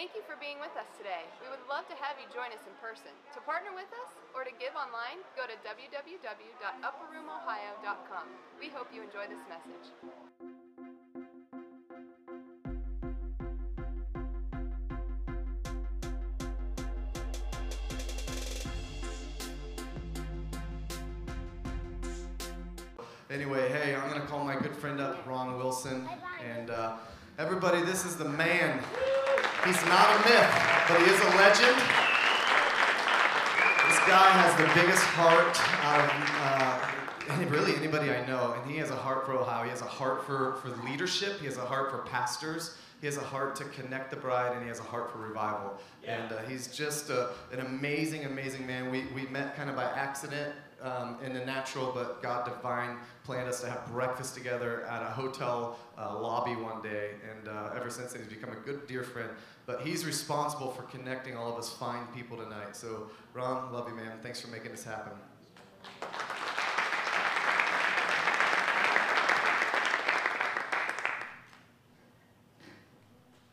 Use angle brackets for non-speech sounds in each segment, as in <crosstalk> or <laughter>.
Thank you for being with us today. We would love to have you join us in person. To partner with us or to give online, go to www.upperroomohio.com. We hope you enjoy this message. Anyway, hey, I'm gonna call my good friend up, Ron Wilson, and uh, everybody, this is the man. He's not a myth, but he is a legend. This guy has the biggest heart out of uh, really anybody I know, and he has a heart for Ohio. He has a heart for, for leadership. He has a heart for pastors. He has a heart to connect the bride, and he has a heart for revival. And uh, he's just a, an amazing, amazing man. We, we met kind of by accident um, in the natural, but God divine planned us to have breakfast together at a hotel uh, lobby one day. And uh, ever since then, he's become a good, dear friend. But he's responsible for connecting all of us fine people tonight. So, Ron, love you, man. Thanks for making this happen.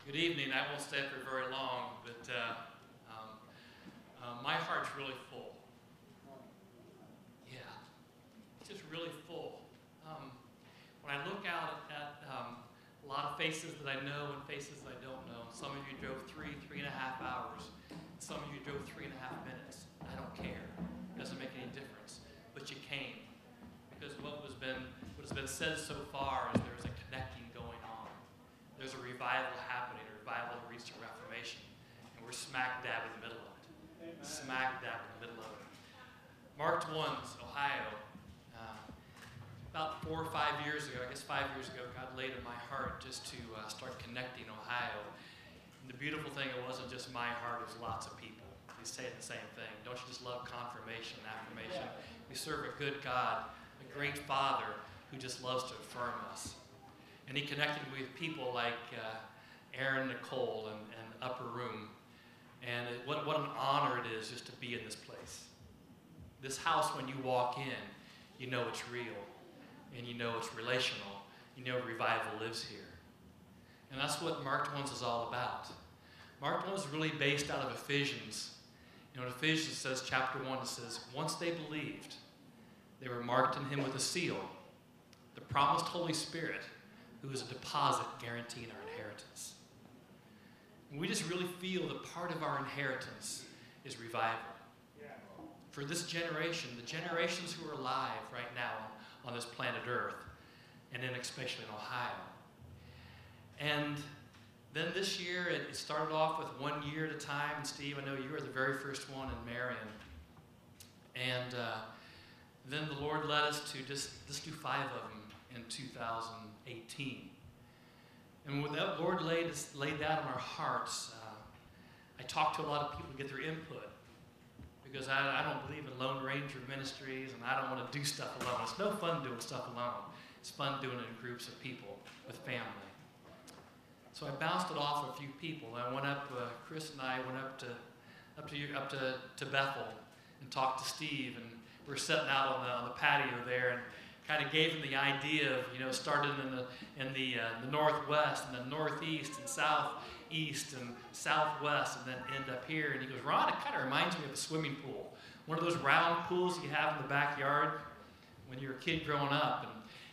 Good evening. I won't stay here very long, but uh, um, uh, my heart's really full. Yeah, it's just really full. Um, when I look out at um, a lot of faces that I know and faces that I don't know, some of you drove three, three and a half hours. Some of you drove three and a half minutes. I don't care. It doesn't make any difference. But you came because what was been what has been said so far is there's a connecting going on. There's a revival happening, a revival reached a reformation, and we're smack dab in the middle of it. Smack dab in the middle of it. Marked Ones, Ohio. About four or five years ago, I guess five years ago, God laid in my heart just to uh, start connecting Ohio. And the beautiful thing, it wasn't just my heart; it was lots of people. They say the same thing. Don't you just love confirmation and affirmation? We serve a good God, a great Father who just loves to affirm us. And he connected with people like uh, Aaron Nicole and, and Upper Room. And it, what, what an honor it is just to be in this place. This house, when you walk in, you know it's real and you know it's relational. You know revival lives here. And that's what Marked Ones is all about. Marked Ones is really based out of Ephesians. You know, in Ephesians says, chapter 1, it says, Once they believed, they were marked in him with a seal, the promised Holy Spirit, who is a deposit guaranteeing our inheritance. And we just really feel that part of our inheritance is revival. For this generation, the generations who are alive right now on this planet Earth, and then especially in Ohio. And then this year, it started off with one year at a time. And Steve, I know you were the very first one in Marion. And uh, then the Lord led us to just, just do five of them in 2018. And when that Lord laid, laid that on our hearts, uh, I talked to a lot of people to get their input because I, I don't believe in Lone Ranger ministries and I don't want to do stuff alone. It's no fun doing stuff alone. It's fun doing it in groups of people with family. So I bounced it off a few people. I went up, uh, Chris and I went up to up to up to, to Bethel and talked to Steve, and we were sitting out on the, on the patio there and kind of gave him the idea of you know starting in the in the uh, the northwest and the northeast and southeast and southwest and then end up here. And he goes, Ron, it kind of reminds me of a swimming pool, one of those round pools you have in the backyard when you're a kid growing up. And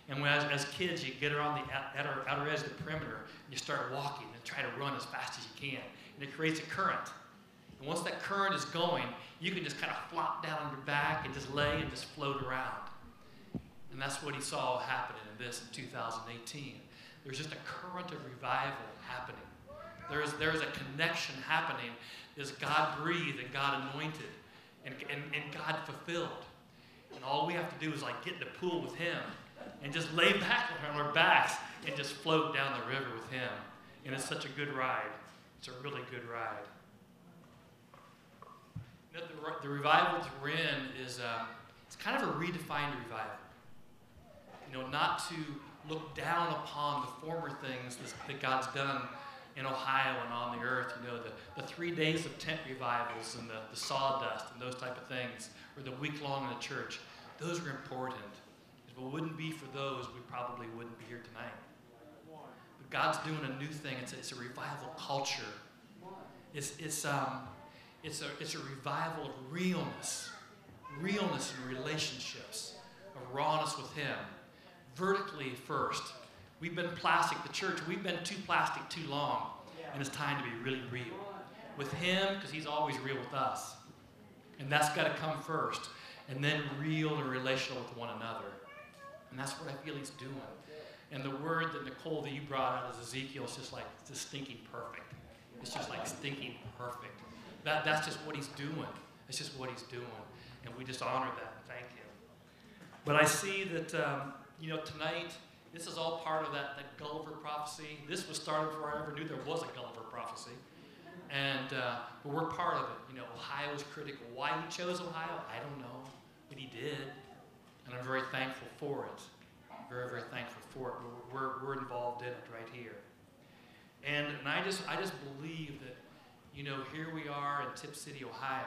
and when, as, as kids, you get around the outer, outer edge of the perimeter, and you start walking and try to run as fast as you can. And it creates a current. And once that current is going, you can just kind of flop down on your back and just lay and just float around. And that's what he saw happening in this in 2018. There's just a current of revival happening. There's, there's a connection happening. There's God breathed and God anointed and, and, and God fulfilled. And all we have to do is like get in the pool with him and just lay back on our backs and just float down the river with him. And it's such a good ride. It's a really good ride. You know, the, the revival that we're in is uh, it's kind of a redefined revival. You know, not to look down upon the former things that God's done in Ohio and on the earth. You know, the, the three days of tent revivals and the, the sawdust and those type of things, or the week long in the church. Those are important. If it wouldn't be for those, we probably wouldn't be here tonight. But God's doing a new thing. It's a, it's a revival culture. It's, it's, um, it's, a, it's a revival of realness, realness in relationships, of rawness with Him. Vertically first. We've been plastic, the church, we've been too plastic too long, and it's time to be really real. With Him, because He's always real with us. And that's got to come first, and then real and relational with one another. And that's what I feel He's doing. And the word that Nicole that you brought out as Ezekiel is just like just stinking perfect. It's just like stinking perfect. That, that's just what he's doing. It's just what he's doing. And we just honor that and thank him. But I see that, um, you know, tonight, this is all part of that, that Gulliver prophecy. This was started before I ever knew there was a Gulliver prophecy. And uh, but we're part of it. You know, Ohio is critical. Why he chose Ohio, I don't know. But he did. And I'm very thankful for it. Very, very thankful for it. We're, we're, we're involved in it right here. And, and I just I just believe that, you know, here we are in Tipp City, Ohio.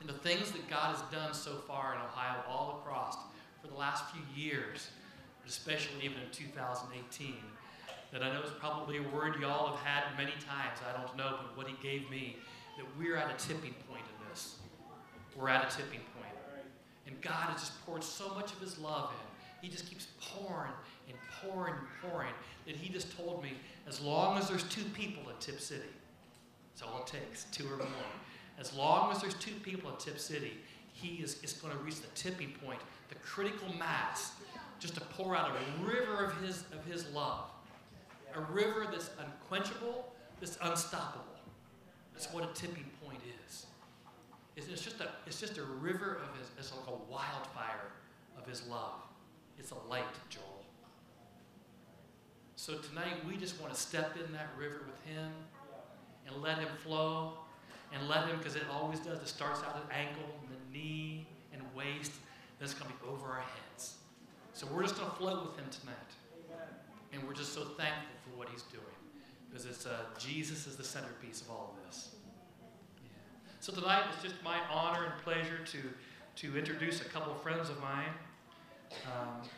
And the things that God has done so far in Ohio all across for the last few years, especially even in 2018, that I know is probably a word y'all have had many times, I don't know, but what he gave me, that we're at a tipping point in this. We're at a tipping point. And God has just poured so much of his love in. He just keeps pouring and pouring and pouring that he just told me as long as there's two people at Tipp City, that's all it takes, two or more. As long as there's two people at Tipp City, he is, is going to reach the tipping point, the critical mass, just to pour out a river of his, of his love. A river that's unquenchable, that's unstoppable. That's what a tipping point is. It's just a, it's just a river of his, it's like a wildfire of his love. It's a light, Joel. So tonight we just want to step in that river with him and let him flow and let him, because it always does, it starts out at ankle, and the knee, and waist, then it's going to be over our heads. Float with him tonight. And we're just so thankful for what he's doing. Because it's uh, Jesus is the centerpiece of all of this. Yeah. So tonight it's just my honor and pleasure to, to introduce a couple of friends of mine. Um,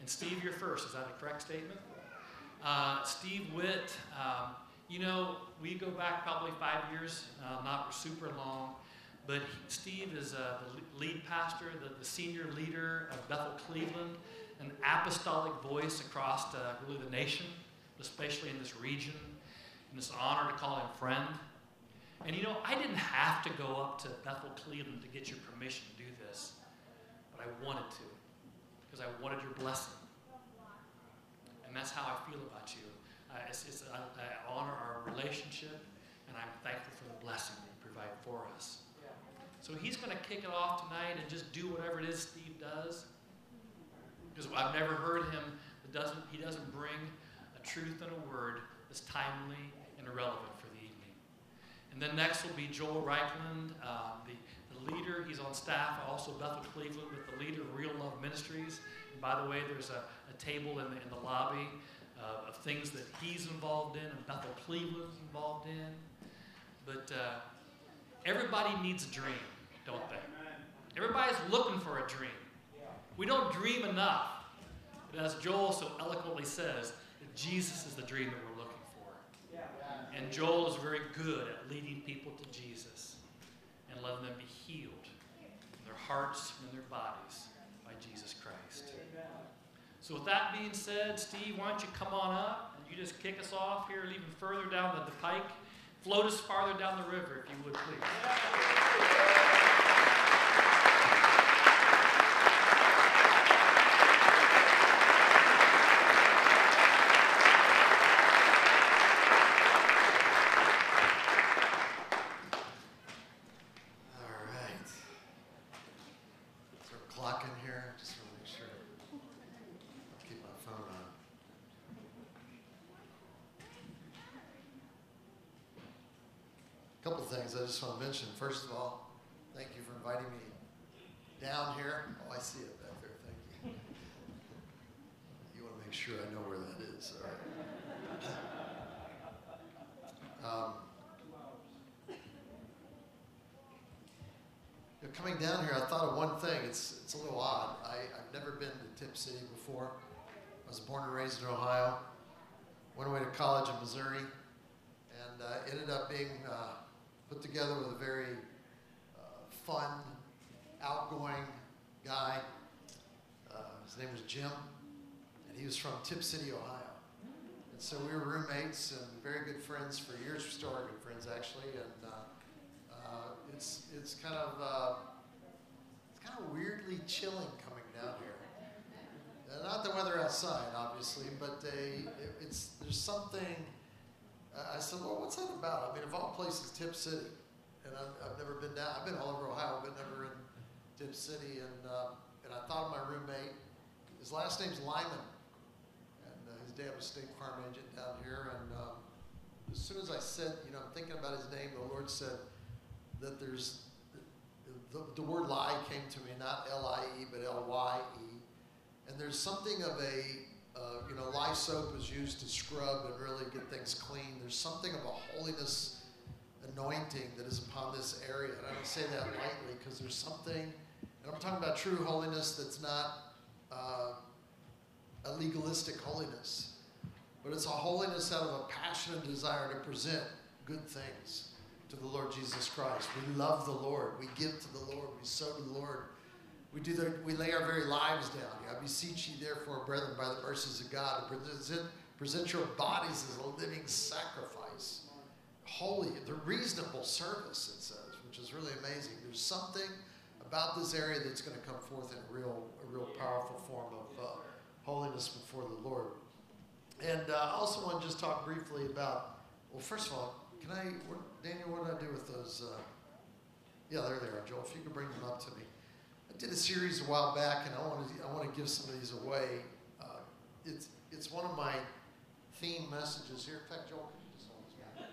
and Steve, you're first. Is that a correct statement? Uh, Steve Witt, um, you know, we go back probably five years, uh, not super long, but Steve is uh, the lead pastor, the, the, senior leader of Bethel Cleveland, an apostolic voice across really the nation, especially in this region. And it's an honor to call him friend. And you know, I didn't have to go up to Bethel Cleveland to get your permission to do this, but I wanted to because I wanted your blessing. And that's how I feel about you. Uh, it's, it's, I, I, honor our relationship, and I'm thankful for the blessing that you provide for us. So he's going to kick it off tonight and just do whatever it is Steve does. Because I've never heard him that doesn't he doesn't bring a truth and a word that's timely and relevant for the evening. And then next will be Joel Reichland, uh, the, the leader. He's on staff also Bethel Cleveland with the leader of Real Love Ministries. And by the way, there's a, a table in the, in the lobby uh, of things that he's involved in and Bethel Cleveland's involved in. But uh, everybody needs a dream, don't they? Everybody's looking for a dream. We don't dream enough. But as Joel so eloquently says, that Jesus is the dream that we're looking for. And Joel is very good at leading people to Jesus and letting them be healed in their hearts and their bodies by Jesus Christ. So with that being said, Steve, why don't you come on up and you just kick us off here, even further down the, the pike. Float us farther down the river, if you would, please. things I just want to mention. First of all, thank you for inviting me down here. Oh, I see it back there. Thank you. You want to make sure I know where that is. All right. Um, you know, coming down here, I thought of one thing. It's, it's a little odd. I, I've never been to Tipp City before. I was born and raised in Ohio. Went away to college in Missouri and uh, ended up being uh, put together with a very uh, fun, outgoing guy. Uh, his name was Jim, and he was from Tipp City, Ohio. And so we were roommates and very good friends for years. We still are good friends, actually. And uh, uh, it's it's kind of uh, it's kind of weirdly chilling coming down here. Uh, not the weather outside, obviously, but they, it, it's there's something. I said, well, what's that about? I mean, of all places, Tipp City, and I've, I've never been down. I've been all over Ohio, but never in Tipp City. And uh, and I thought of my roommate. His last name's Lyman, and uh, his dad was state farm agent down here. And um, as soon as I said, you know, I'm thinking about his name, the Lord said that there's the, the, word lie came to me, not L-I-E, but L-Y-E. And there's something of a, uh, you know, lye soap is used to scrub and really get things clean. There's something of a holiness anointing that is upon this area. And I don't say that lightly because there's something, and I'm talking about true holiness that's not uh, a legalistic holiness, but it's a holiness out of a passionate desire to present good things to the Lord Jesus Christ. We love the Lord. We give to the Lord. We to the Lord. We do the, we lay our very lives down. I beseech you, therefore, brethren, by the mercies of God, to present, present your bodies as a living sacrifice, holy, the reasonable service, it says, which is really amazing. There's something about this area that's going to come forth in a real, a real powerful form of uh, holiness before the Lord. And uh, I also want to just talk briefly about, well, first of all, can I, what, Daniel, what did I do with those? Uh, yeah, there they are, Joel. If you could bring them up to me. Did a series a while back, and I want to, I want to give some of these away. Uh, it's, it's one of my theme messages here. In fact, Joel, can you just hold this back?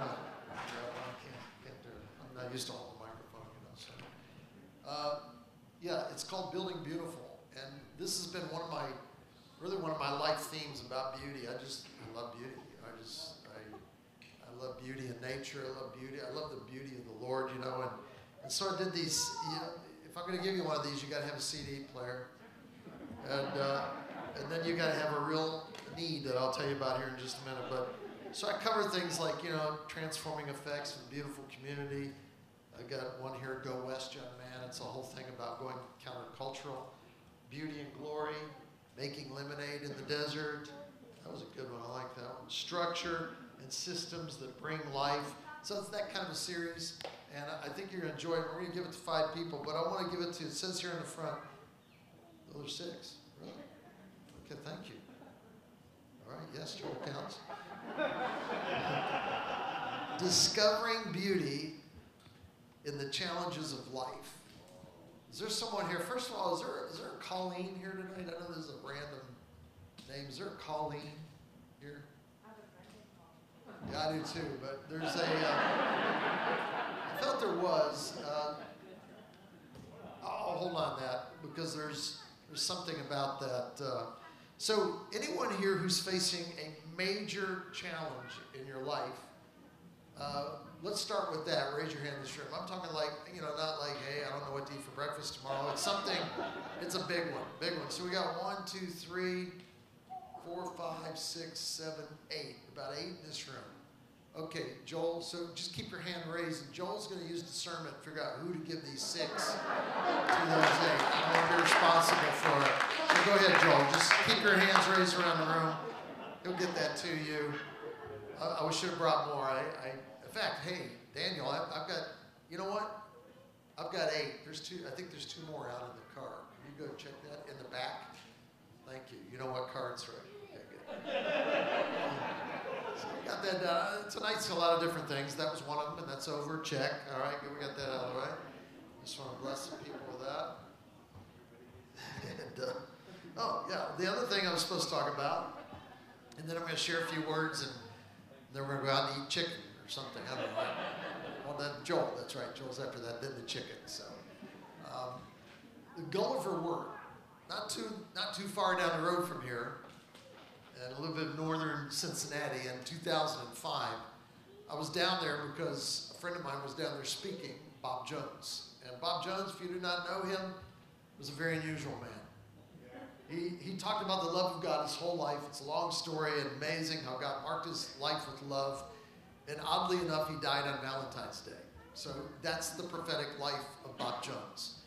no, I can't, can't do it. I'm not used to holding the microphone, you know. So, uh, yeah, it's called Building Beautiful, and this has been one of my, really one of my life themes about beauty. I just, I love beauty. I just, I, I love beauty in nature. I love beauty. I love the beauty of the Lord, you know. And, and so I did these. You know, if I'm going to give you one of these, you got to have a CD player, and uh, and then you got to have a real need that I'll tell you about here in just a minute. But so I cover things like you know transforming effects and beautiful community. I got one here, Go West, Young Man. It's a whole thing about going countercultural, beauty and glory, making lemonade in the desert. That was a good one. I like that one. Structure and systems that bring life. So it's that kind of a series, and I think you're going to enjoy it. We're going to give it to five people, but I want to give it to, it says here in the front, those are six. Really? Okay, thank you. All right, yes, Joel counts. <laughs> Discovering beauty in the challenges of life. Is there someone here? First of all, is there, is there a Colleen here tonight? I know this is a random name. Is there a Colleen here? Yeah, I do too, but there's a. Uh, felt there was. Uh, I'll hold on that because there's there's something about that. Uh, so anyone here who's facing a major challenge in your life, uh, let's start with that. Raise your hand in this room. I'm talking like you know, not like hey, I don't know what to eat for breakfast tomorrow. It's something. It's a big one, big one. So we got one, two, three, four, five, six, seven, eight. About eight in this room. Okay, Joel, so just keep your hand raised. And Joel's going to use discernment to figure out who to give these six to those eight. To be responsible for it. So go ahead, Joel. Just keep your hands raised around the room. He'll get that to you. I, I should have brought more. I, I, in fact, hey, Daniel, I, I've got, you know what? I've got eight. There's two, I think there's two more out in the car. Can you go check that in the back? Thank you. You know what card's right. Okay. So we got that done. Tonight's a lot of different things. That was one of them, and that's over. Check. All right, good. We got that out of the way. Just want to bless the people with that. <laughs> and, uh, oh, yeah. The other thing I was supposed to talk about, and then I'm going to share a few words, and then we're going to go out and eat chicken or something. I don't know. <laughs> Well, then Joel. That's right. Joel's after that. Then the chicken. So, um, the Gulliver Word. Not too, not too far down the road from here and a little bit of northern Cincinnati in 2005. I was down there because a friend of mine was down there speaking, Bob Jones. And Bob Jones, if you do not know him, was a very unusual man. He, he talked about the love of God his whole life. It's a long story and amazing how God marked his life with love. And oddly enough, he died on Valentine's Day. So that's the prophetic life of Bob Jones.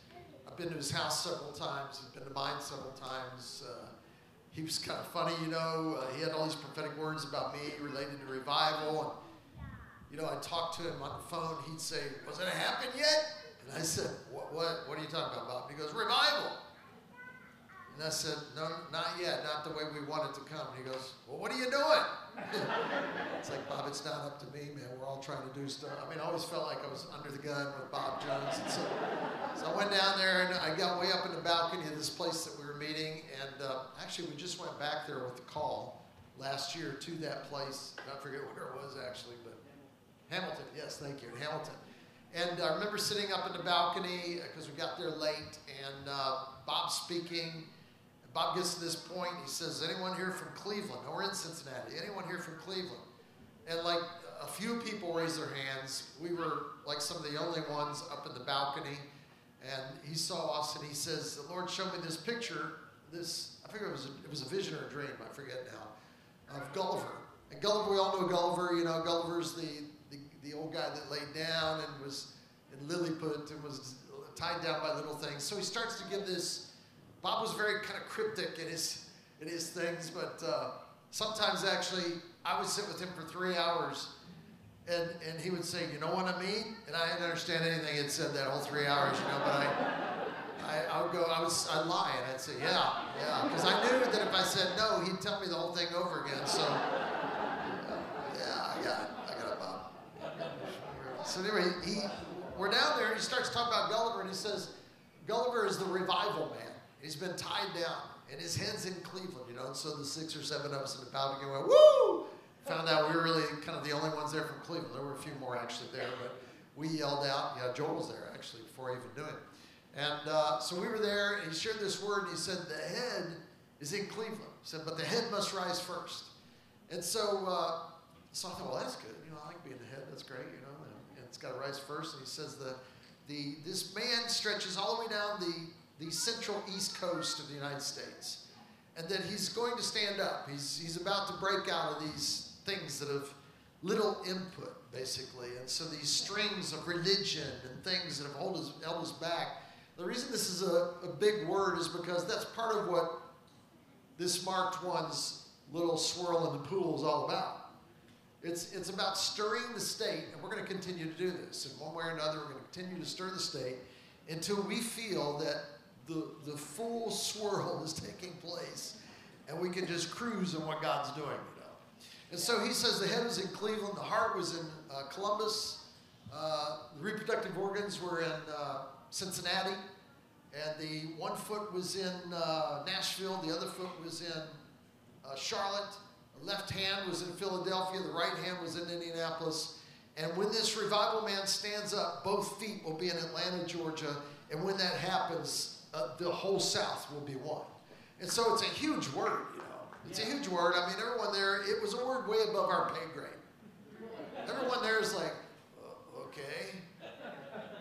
I've been to his house several times, I've been to mine several times. Uh, he was kind of funny, you know. Uh, he had all these prophetic words about me related to revival. And, you know, I talked to him on the phone. He'd say, Was it happened yet? And I said, What, what, what are you talking about, Bob? He goes, Revival. And I said, No, not yet, not the way we want it to come. And he goes, Well, what are you doing? <laughs> it's like, Bob, it's not up to me, man. We're all trying to do stuff. I mean, I always felt like I was under the gun with Bob Jones. And so, so I went down there and I got way up in the balcony of this place that we were meeting. And uh, actually, we just went back there with the call last year to that place. I forget where it was actually, but Hamilton. Yes, thank you, Hamilton. And I remember sitting up in the balcony because we got there late, and uh, Bob speaking. Bob gets to this point. He says, "Anyone here from Cleveland? No, we're in Cincinnati. Anyone here from Cleveland?" And like a few people raised their hands. We were like some of the only ones up in the balcony. And he saw us, and he says, "The Lord showed me this picture. This I forget it was a, it was a vision or a dream. I forget now of Gulliver. And Gulliver, we all know Gulliver. You know, Gulliver's the the, the old guy that laid down and was in Lilliput and was tied down by little things. So he starts to give this." Bob was very kind of cryptic in his in his things, but uh, sometimes actually I would sit with him for three hours, and and he would say, "You know what I mean?" And I didn't understand anything he had said that whole three hours, you know. But I, I, I would go, I would, I'd lie, and I'd say, "Yeah, yeah," because I knew that if I said no, he'd tell me the whole thing over again. So, uh, yeah, I got I got it, Bob. So anyway, he, we're down there, and he starts talking about Gulliver, and he says, Gulliver is the revival man. He's been tied down, and his head's in Cleveland, you know. And so the six or seven of us in the balcony went, "Woo!" Found out we were really kind of the only ones there from Cleveland. There were a few more actually there, but we yelled out. Yeah, Joel was there actually before I even knew it. And uh, so we were there, and he shared this word, and he said, "The head is in Cleveland." He said, "But the head must rise first. And so, uh, so I thought, well, that's good. You know, I like being the head. That's great. You know, and it's got to rise first. And he says the the this man stretches all the way down the the central east coast of the United States. And that he's going to stand up. He's, he's about to break out of these things that have little input, basically. And so these strings of religion and things that have held us, held us back. The reason this is a, a big word is because that's part of what this marked one's little swirl in the pool is all about. It's, it's about stirring the state, and we're going to continue to do this. In one way or another, we're going to continue to stir the state until we feel that the, the full swirl <laughs> is taking place and we can just cruise on what God's doing. And so he says the head was in Cleveland, the heart was in uh, Columbus, uh, the reproductive organs were in uh, Cincinnati, and the one foot was in uh, Nashville, the other foot was in uh, Charlotte, the left hand was in Philadelphia, the right hand was in Indianapolis. And when this revival man stands up, both feet will be in Atlanta, Georgia. And when that happens, uh, the whole South will be one. And so it's a huge word. It's a huge word. I mean, everyone there, it was a word way above our pay grade. Everyone there is like, uh, okay.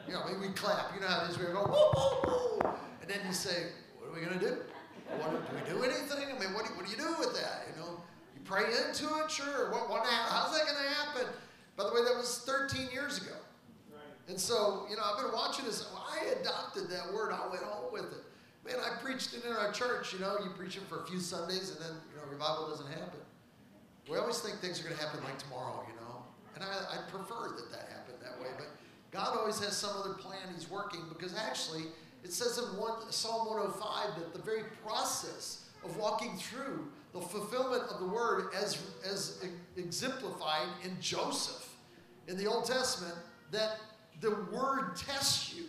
You know, I we clap. You know how it is. We go, whoa, whoa, whoa. And then you say, what are we going to do? What, do we do anything? I mean, what do, what do you do with that? You know, you pray into it, sure. What, what, how's that going to happen? By the way, that was 13 years ago. And so, you know, I've been watching this. I adopted that word. I went home with it. Man, I preached it in our church. You know, you preach it for a few Sundays, and then you know, revival doesn't happen. We always think things are going to happen like tomorrow. You know, and I, I prefer that that happened that way. But God always has some other plan He's working because actually, it says in one, Psalm 105 that the very process of walking through the fulfillment of the word, as as exemplified in Joseph in the Old Testament, that the word tests you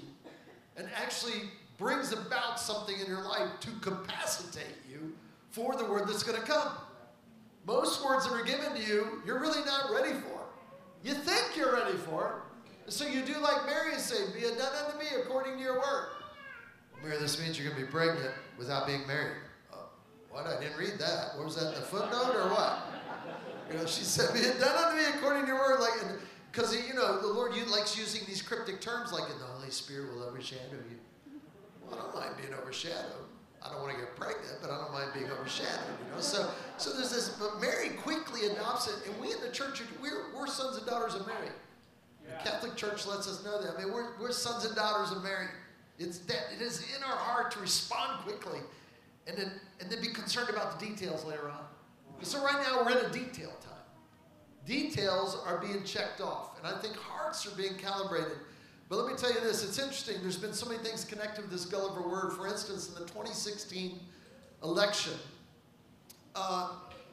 and actually brings about something in your life to capacitate you for the word that's going to come. Most words that are given to you, you're really not ready for. You think you're ready for it. So you do like Mary and say, Be it done unto me according to your word. Mary, this means you're going to be pregnant without being married. Uh, what? I didn't read that. What was that, in the footnote or what? You know, she said, Be it done unto me according to your word. Like, because, you know, the Lord likes using these cryptic terms like, in the Holy Spirit will overshadow you. Well, I don't mind being overshadowed. I don't want to get pregnant, but I don't mind being overshadowed, you know. So, so there's this, but Mary quickly adopts it, and we in the church, we're, we're sons and daughters of Mary. The Catholic Church lets us know that. I mean, we're, we're sons and daughters of Mary. It's that it is in our heart to respond quickly, and then and then be concerned about the details later on. So right now we're in a detail time. Details are being checked off, and I think hearts are being calibrated. But let me tell you this: it's interesting. There's been so many things connected with this Gulliver word. For instance, in the 2016 election, uh,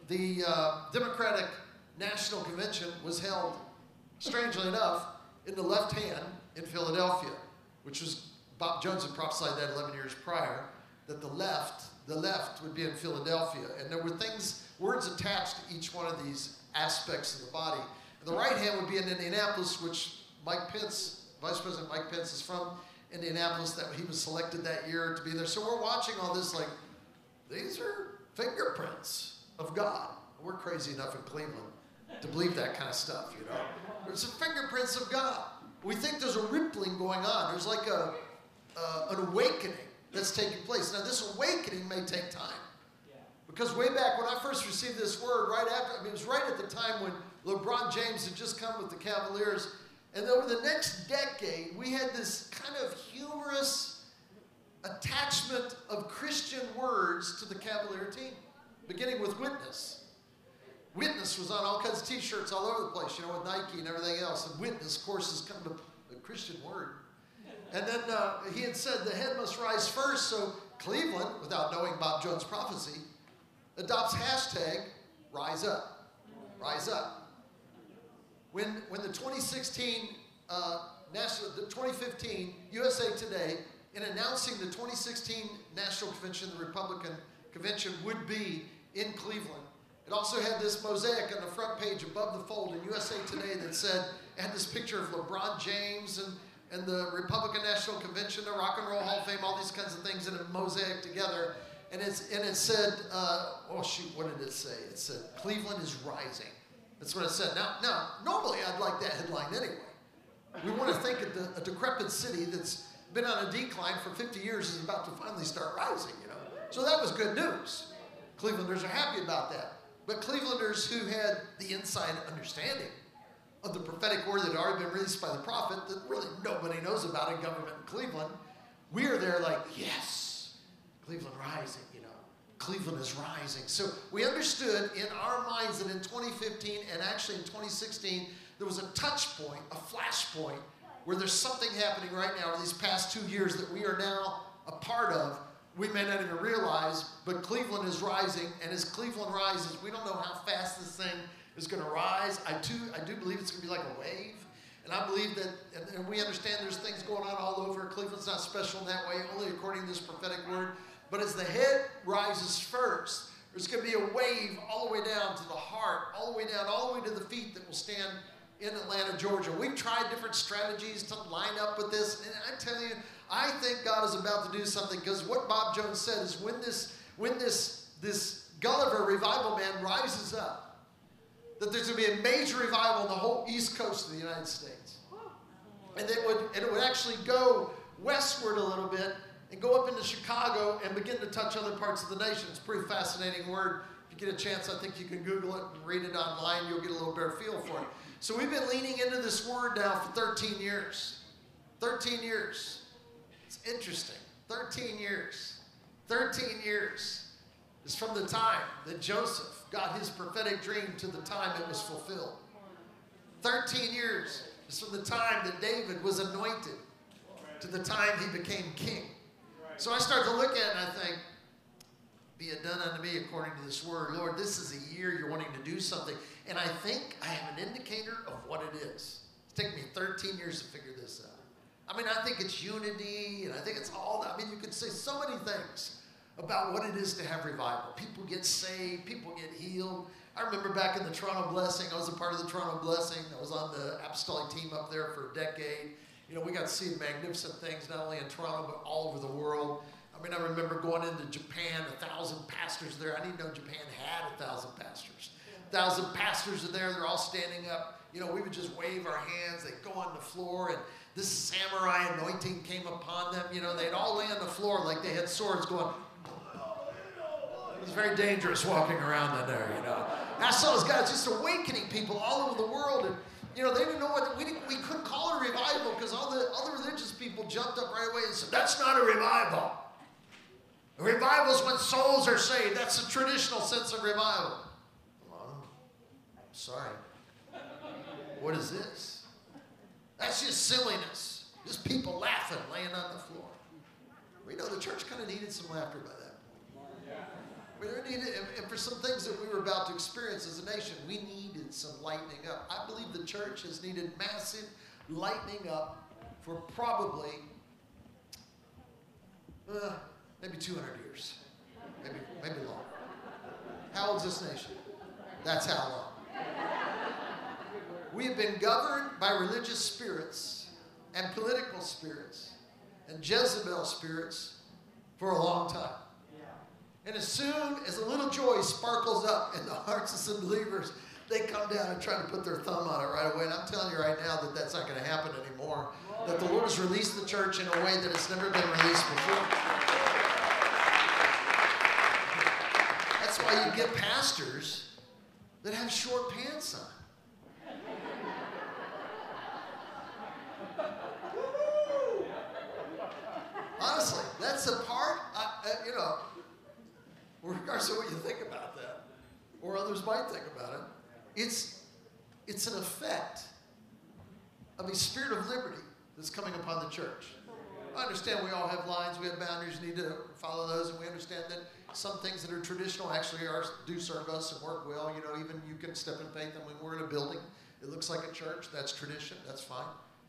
the uh, Democratic National Convention was held strangely enough, in the left hand in Philadelphia, which was Bob Jones had prophesied that 11 years prior, that the left, the left would be in Philadelphia. And there were things, words attached to each one of these aspects of the body. And the right hand would be in Indianapolis, which Mike Pence, Vice President Mike Pence is from Indianapolis, that he was selected that year to be there. So we're watching all this like, these are fingerprints of God. We're crazy enough in Cleveland to believe that kind of stuff, you know. It's the fingerprints of God. We think there's a rippling going on. There's like a, uh, an awakening that's taking place. Now, this awakening may take time. Because way back when I first received this word, right after, I mean, it was right at the time when LeBron James had just come with the Cavaliers. And over the next decade, we had this kind of humorous attachment of Christian words to the Cavalier team, beginning with witness. Witness was on all kinds of T-shirts all over the place, you know, with Nike and everything else. And witness, of course, is kind of a, a Christian word. And then uh, he had said the head must rise first. So Cleveland, without knowing Bob Jones' prophecy, adopts hashtag Rise Up. Rise Up. When when the 2016 uh, national, the 2015 USA Today, in announcing the 2016 National Convention, the Republican Convention would be in Cleveland it also had this mosaic on the front page above the fold in USA Today that said, had this picture of LeBron James and, and the Republican National Convention, the Rock and Roll Hall of Fame, all these kinds of things in a mosaic together. And, it's, and it said, uh, oh shoot, what did it say? It said, Cleveland is rising. That's what it said. Now, now normally I'd like that headline anyway. We want to think that a decrepit city that's been on a decline for 50 years is about to finally start rising, you know. So that was good news. Clevelanders are happy about that. But Clevelanders who had the inside understanding of the prophetic word that had already been released by the prophet that really nobody knows about in government in Cleveland, we are there like, yes, Cleveland rising. Cleveland is rising. So we understood in our minds that in 2015 and actually in 2016, there was a touch point, a flash point, where there's something happening right now in these past two years that we are now a part of we may not even realize, but Cleveland is rising, and as Cleveland rises, we don't know how fast this thing is going to rise. I too, I do believe it's going to be like a wave, and I believe that, and, and we understand there's things going on all over. Cleveland's not special in that way, only according to this prophetic word. But as the head rises first, there's going to be a wave all the way down to the heart, all the way down, all the way to the feet that will stand in Atlanta, Georgia. We've tried different strategies to line up with this, and I tell you, I think God is about to do something because what Bob Jones said is when this when this this Gulliver revival man rises up, that there's going to be a major revival in the whole east coast of the United States, and it would and it would actually go westward a little bit and go up into Chicago and begin to touch other parts of the nation. It's a pretty fascinating word. If you get a chance, I think you can Google it and read it online. You'll get a little better feel for it. So we've been leaning into this word now for 13 years. 13 years. It's interesting. 13 years. 13 years is from the time that Joseph got his prophetic dream to the time it was fulfilled. 13 years is from the time that David was anointed to the time he became king. So I start to look at it and I think, be it done unto me according to this word. Lord, this is a year you're wanting to do something. And I think I have an indicator of what it is. It's taken me 13 years to figure this out. I mean, I think it's unity, and I think it's all that. I mean, you could say so many things about what it is to have revival. People get saved, people get healed. I remember back in the Toronto Blessing, I was a part of the Toronto Blessing. I was on the apostolic team up there for a decade. You know, we got to see magnificent things not only in Toronto, but all over the world. I mean, I remember going into Japan, a thousand pastors there. I didn't know Japan had a thousand pastors. A thousand pastors are there, they're all standing up. You know, we would just wave our hands, they'd go on the floor, and this samurai anointing came upon them. You know, they'd all lay on the floor like they had swords going, It was very dangerous walking around in there, you know. I saw those guys just awakening people all over the world, and you know they didn't know what we we couldn't call it a revival because all the other religious people jumped up right away and said that's not a revival. A revival is when souls are saved. That's the traditional sense of revival. Well, I'm sorry. What is this? That's just silliness. Just people laughing, laying on the floor. We know the church kind of needed some laughter. Needed, and for some things that we were about to experience as a nation, we needed some lightening up. I believe the church has needed massive lightening up for probably uh, maybe 200 years, maybe maybe longer. How old's this nation? That's how long. We have been governed by religious spirits and political spirits and Jezebel spirits for a long time. And as soon as a little joy sparkles up in the hearts of some believers, they come down and try to put their thumb on it right away. And I'm telling you right now that that's not going to happen anymore. That the Lord has released the church in a way that it's never been released before. That's why you get pastors that have short pants on. Honestly, that's the part, uh, uh, you know, regardless of what you think about that, or others might think about it, it's, it's an effect of a spirit of liberty that's coming upon the church. I understand we all have lines, we have boundaries, need to follow those, and we understand that some things that are traditional actually are do serve us and work well. You know, even you can step in faith, and when we're in a building, it looks like a church. That's tradition. That's fine.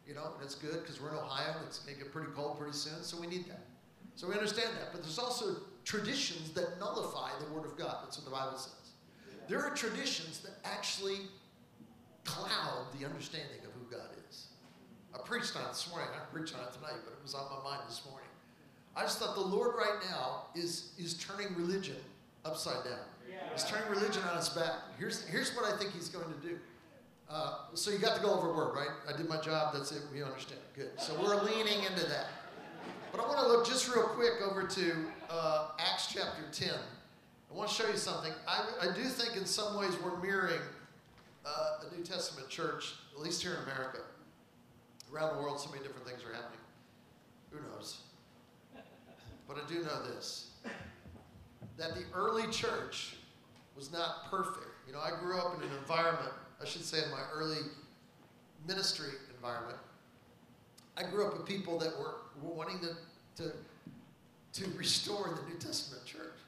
You know, and it's good because we're in Ohio. It's going to get pretty cold pretty soon, so we need that. So we understand that. But there's also traditions that nullify the Word of God. That's what the Bible says. There are traditions that actually cloud the understanding of who God is. I preached on it this morning. I preached on it tonight, but it was on my mind this morning. I just thought the Lord right now is, is turning religion upside down. He's turning religion on its back. Here's, here's what I think he's going to do. Uh, so you got to Gulliver word, right? I did my job. That's it. We understand. Good. So we're leaning into that. But I want to look just real quick over to uh, Acts chapter 10. I want to show you something. I, I do think in some ways we're mirroring uh, a New Testament church, at least here in America. Around the world, so many different things are happening. Who knows? But I do know this that the early church was not perfect. You know, I grew up in an environment, I should say, in my early ministry environment. I grew up with people that were wanting to, to, to restore the New Testament church.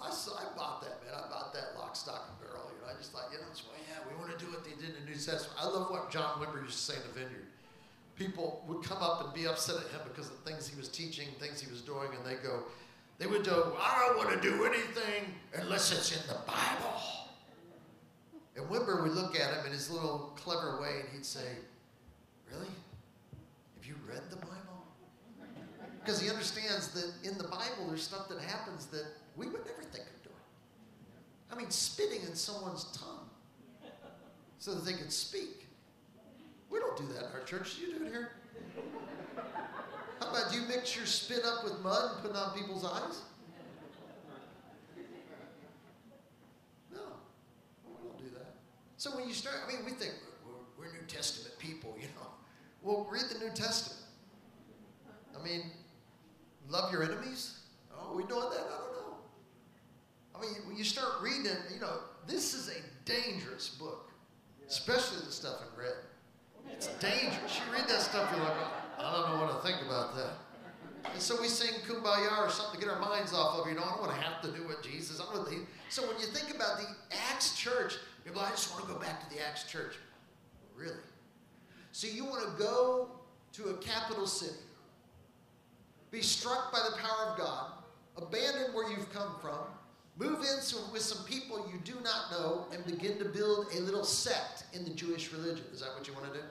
I, saw, I bought that, man. I bought that lock, stock, and barrel. You know, I just thought, you know, yeah, we want to do what they did in the New Testament. I love what John Wimber used to say in the vineyard people would come up and be upset at him because of things he was teaching, things he was doing, and they go, they would go, I don't want to do anything unless it's in the Bible. And Wimber would look at him in his little clever way and he'd say, Really? Have you read the Bible? Because he understands that in the Bible there's stuff that happens that we would never think of doing. I mean, spitting in someone's tongue so that they could speak. We don't do that in our church. You do it here? How about you mix your spit up with mud and put it on people's eyes? No, we don't do that. So when you start, I mean, we think we're, we're New Testament people, you know. Well, read the New Testament. I mean, love your enemies? Oh, are we doing that? I don't know. I mean, when you start reading, it, you know, this is a dangerous book, especially the stuff in red. It's dangerous. You read that stuff, you're like, I don't know what to think about that. And so we sing Kumbaya or something to get our minds off of, you know, I don't want to have to do what Jesus. I want to, so when you think about the Acts church, you're like, I just want to go back to the Acts church. Really? So you want to go to a capital city, be struck by the power of God, abandon where you've come from, move in with some people you do not know, and begin to build a little sect in the Jewish religion. Is that what you want to do?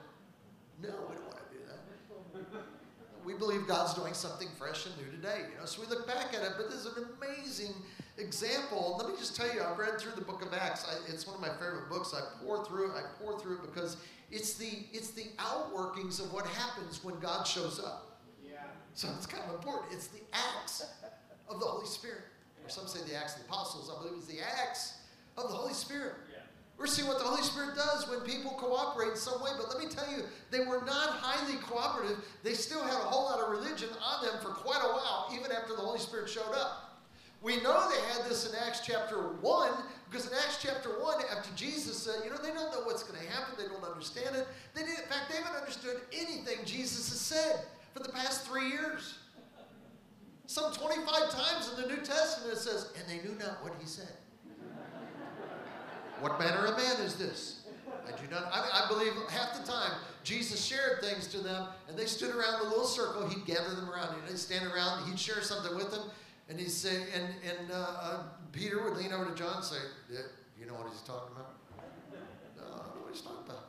No, we don't want to do that. We believe God's doing something fresh and new today. You know, so we look back at it, but this is an amazing example. Let me just tell you, I've read through the book of Acts. I, it's one of my favorite books. I pour through it. I pour through it because it's the it's the outworkings of what happens when God shows up. Yeah. So it's kind of important. It's the acts of the Holy Spirit. Or some say the Acts of the Apostles. I believe it's the Acts of the Holy Spirit. We're seeing what the Holy Spirit does when people cooperate in some way. But let me tell you, they were not highly cooperative. They still had a whole lot of religion on them for quite a while, even after the Holy Spirit showed up. We know they had this in Acts chapter 1, because in Acts chapter 1, after Jesus said, you know, they don't know what's going to happen, they don't understand it. They didn't, in fact, they haven't understood anything Jesus has said for the past three years. Some 25 times in the New Testament it says, and they knew not what he said. What manner of man is this? I do not, I, I, believe half the time Jesus shared things to them and they stood around the little circle. He'd gather them around. and They'd stand around. He'd share something with them. And he'd say, and, and uh, uh, Peter would lean over to John and say, You know what he's talking about? No, I don't know what he's talking about.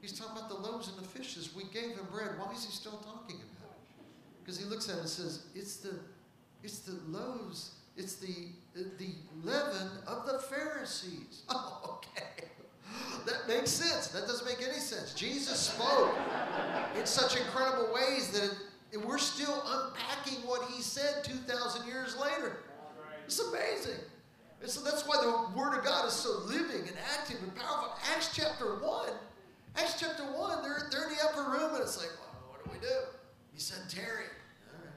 He's talking about the loaves and the fishes. We gave him bread. Why is he still talking about it? Because he looks at it and says, It's the, it's the loaves it's the, the leaven of the Pharisees. <laughs> Oh, okay. That makes sense. That doesn't make any sense. Jesus spoke in such incredible ways that it, we're still unpacking what he said 2,000 years later. It's amazing. And so that's why the Word of God is so living and active and powerful. Acts chapter 1. Acts chapter 1, they're, they're in the upper room and it's like, well, what do we do? He said, Tarry. All right.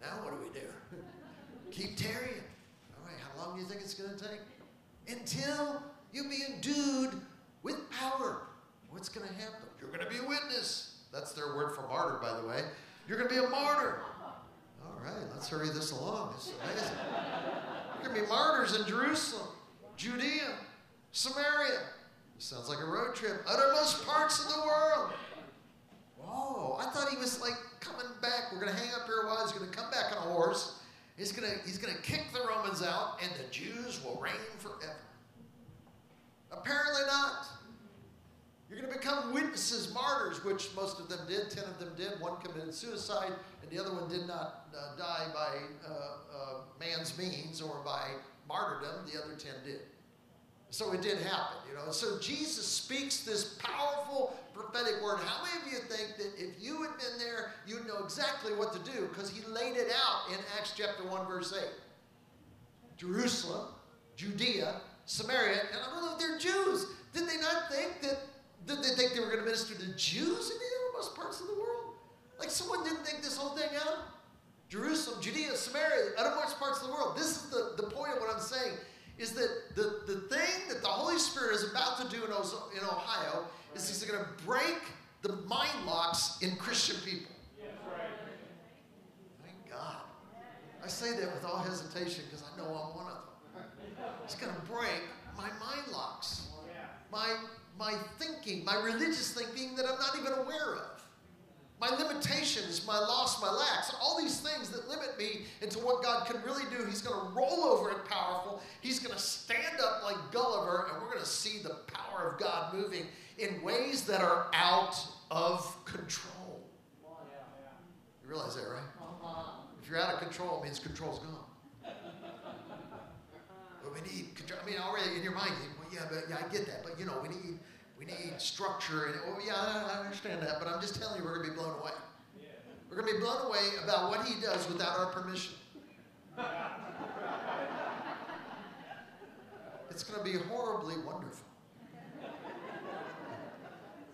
Now what do we do? Keep tarrying. All right, how long do you think it's going to take? Until you be endued with power. What's going to happen? You're going to be a witness. That's their word for martyr, by the way. You're going to be a martyr. All right, let's hurry this along. It's amazing. You're going to be martyrs in Jerusalem, Judea, Samaria. Sounds like a road trip. Uttermost parts of the world. Whoa, I thought he was like coming back. We're going to hang up here a while. He's going to come back on a horse He's going to he's gonna kick the Romans out, and the Jews will reign forever. Apparently not. You're going to become witnesses, martyrs, which most of them did. Ten of them did. One committed suicide, and the other one did not uh, die by uh, uh, man's means or by martyrdom. The other ten did. So it did happen, you know. So Jesus speaks this powerful prophetic word. How many of you think that if you had been there, you'd know exactly what to do? Because he laid it out in Acts chapter 1, verse 8. Jerusalem, Judea, Samaria, and I don't know if they're Jews. Did they not think that, did they think they were going to minister to Jews in the uttermost parts of the world? Like someone didn't think this whole thing out? Jerusalem, Judea, Samaria, the uttermost parts of the world. This is the, the point of what I'm saying is that the, the thing that the Holy Spirit is about to do in, in Ohio is he's going to break the mind locks in Christian people. Thank God. I say that with all hesitation because I know I'm one of them. He's going to break my mind locks, my, my thinking, my religious thinking that I'm not even aware of my limitations, my loss, my lacks, all these things that limit me into what God can really do. He's going to roll over it powerful. He's going to stand up like Gulliver, and we're going to see the power of God moving in ways that are out of control. You realize that, right? If you're out of control, it means control's gone. <laughs> But we need control. I mean, already in your mind, well, yeah, but yeah, I get that. But you know, we need we need structure. And, oh, yeah, I understand that, but I'm just telling you, we're going to be blown away. Yeah. We're going to be blown away about what he does without our permission. it's going to be horribly wonderful.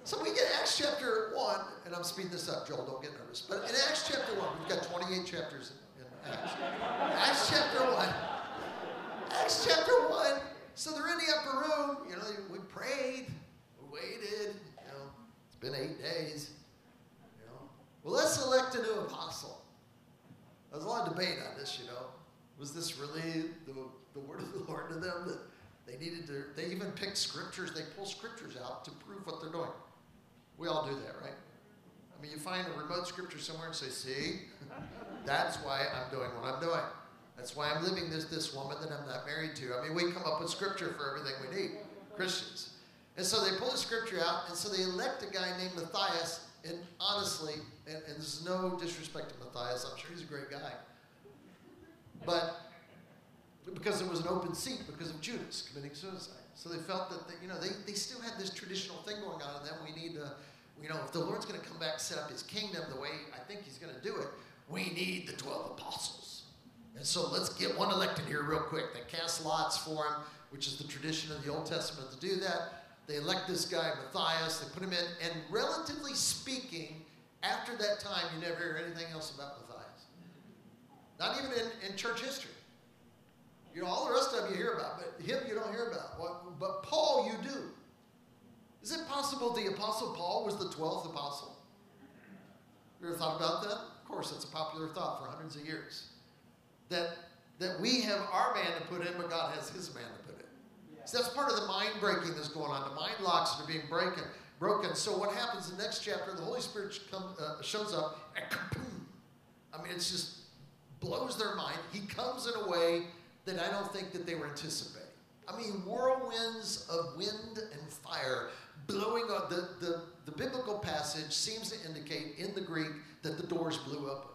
So we get Acts chapter 1, and I'm speeding this up, Joel, don't get nervous. But in Acts chapter 1, we've got 28 chapters in, in Acts. Acts chapter 1. Acts chapter 1. So they're in the upper room, you know, we prayed, waited. You know, it's been eight days. You know, well, let's select a new apostle. There's a lot of debate on this. You know, was this really the, the word of the Lord to them that they needed to? They even picked scriptures. They pull scriptures out to prove what they're doing. We all do that, right? I mean, you find a remote scripture somewhere and say, "See, that's why I'm doing what I'm doing." That's why I'm living this this woman that I'm not married to. I mean, we come up with scripture for everything we need, Christians. And so they pull the scripture out, and so they elect a guy named Matthias. And honestly, and, and there's no disrespect to Matthias, I'm sure he's a great guy. But because there was an open seat because of Judas committing suicide. So they felt that, they, you know, they, they still had this traditional thing going on, and then we need to, you know, if the Lord's going to come back set up his kingdom the way I think he's going to do it, we need the 12 apostles. And so let's get one elected here real quick. They cast lots for him, which is the tradition of the Old Testament to do that. They elect this guy, Matthias, they put him in, and relatively speaking, after that time, you never hear anything else about Matthias. Not even in, in church history. You know, all the rest of you hear about, but him you don't hear about. But Paul you do. Is it possible the Apostle Paul was the 12th apostle? You ever thought about that? Of course, that's a popular thought for hundreds of years. That, that we have our man to put in, but God has his man. So that's part of the mind breaking that's going on. The mind locks that are being broken. broken. So what happens in the next chapter, the Holy Spirit come, uh, shows up, and kaboom. I mean, it's just blows their mind. He comes in a way that I don't think that they were anticipating. I mean, whirlwinds of wind and fire blowing on the, the, the biblical passage seems to indicate in the Greek that the doors blew open.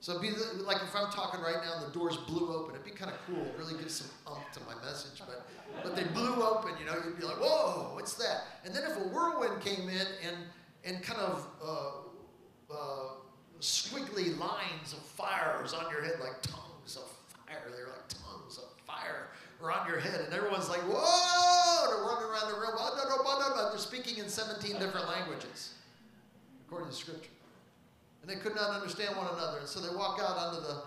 So be like if I'm talking right now and the doors blew open, it'd be kind of cool. Really gives some umph to my message. But but they blew open, you know, you'd be like, whoa, what's that? And then if a whirlwind came in and and kind of uh, uh, squiggly lines of fires on your head like tongues of fire, they're like tongues of fire are on your head, and everyone's like, whoa, they're running around the room, they're speaking in 17 different languages, according to Scripture. And they could not understand one another. And so they walk out onto the,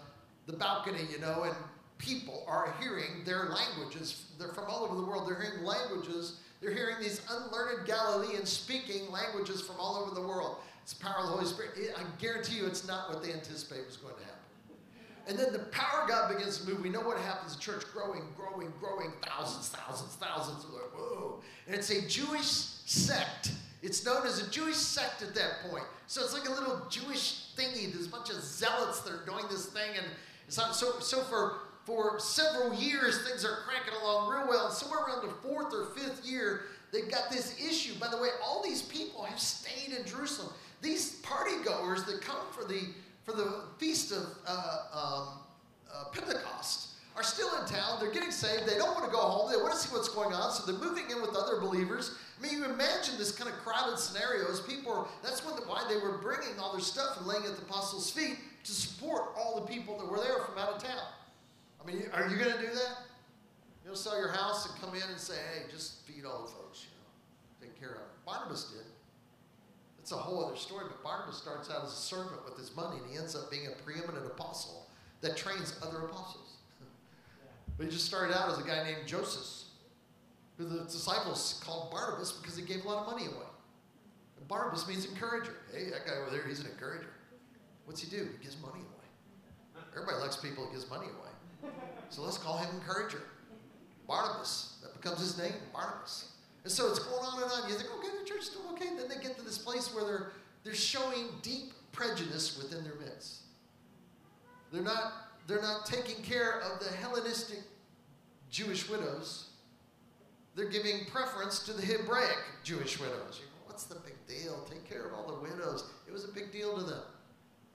the balcony, you know, and people are hearing their languages. They're from all over the world. They're hearing languages. They're hearing these unlearned Galileans speaking languages from all over the world. It's the power of the Holy Spirit. I guarantee you it's not what they anticipate was going to happen. And then the power of God begins to move. We know what happens. The church growing, growing, growing, thousands, thousands, thousands. Whoa. And it's a Jewish sect. It's known as a Jewish sect at that point. So it's like a little Jewish thingy. There's a bunch of zealots that are doing this thing. And it's not, so, so for, for several years, things are cranking along real well. And somewhere around the fourth or fifth year, they've got this issue. By the way, all these people have stayed in Jerusalem. These party goers that come for the for the feast of uh, um, uh, Pentecost are still in town. They're getting saved. They don't want to go home. They want to see what's going on. So they're moving in with other believers. I mean, you imagine this kind of crowded scenario as people are, that's the, why they were bringing all their stuff and laying at the apostles' feet to support all the people that were there from out of town. I mean, are you going to do that? You'll sell your house and come in and say, hey, just feed all the folks, you know, take care of them. Barnabas did. It's a whole other story, but Barnabas starts out as a servant with his money, and he ends up being a preeminent apostle that trains other apostles. <laughs> but he just started out as a guy named Joseph, the disciples called Barnabas because he gave a lot of money away. And Barnabas means encourager. Hey, that guy over there, he's an encourager. What's he do? He gives money away. Everybody likes people who gives money away. So let's call him encourager. Barnabas. That becomes his name, Barnabas. And so it's going on and on. You think, okay, the church is doing okay. And then they get to this place where they're, they're showing deep prejudice within their midst. They're not, they're not taking care of the Hellenistic Jewish widows. They're giving preference to the Hebraic Jewish widows. You go, what's the big deal? Take care of all the widows. It was a big deal to them.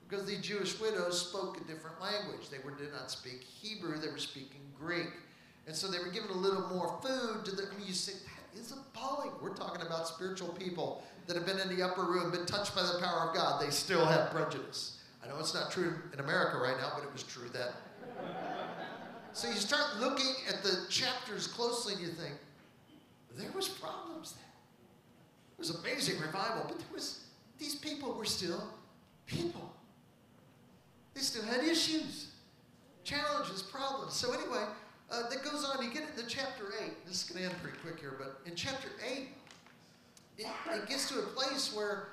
Because the Jewish widows spoke a different language. They were, did not speak Hebrew, they were speaking Greek. And so they were given a little more food to the. I mean, you say, is appalling. We're talking about spiritual people that have been in the upper room, been touched by the power of God. They still have prejudice. I know it's not true in America right now, but it was true then. so you start looking at the chapters closely and you think, there was problems there. It was amazing revival, but there was these people were still people. They still had issues, challenges, problems. So anyway, uh, that goes on. You get into chapter 8. This is going to end pretty quick here, but in chapter 8, it, it gets to a place where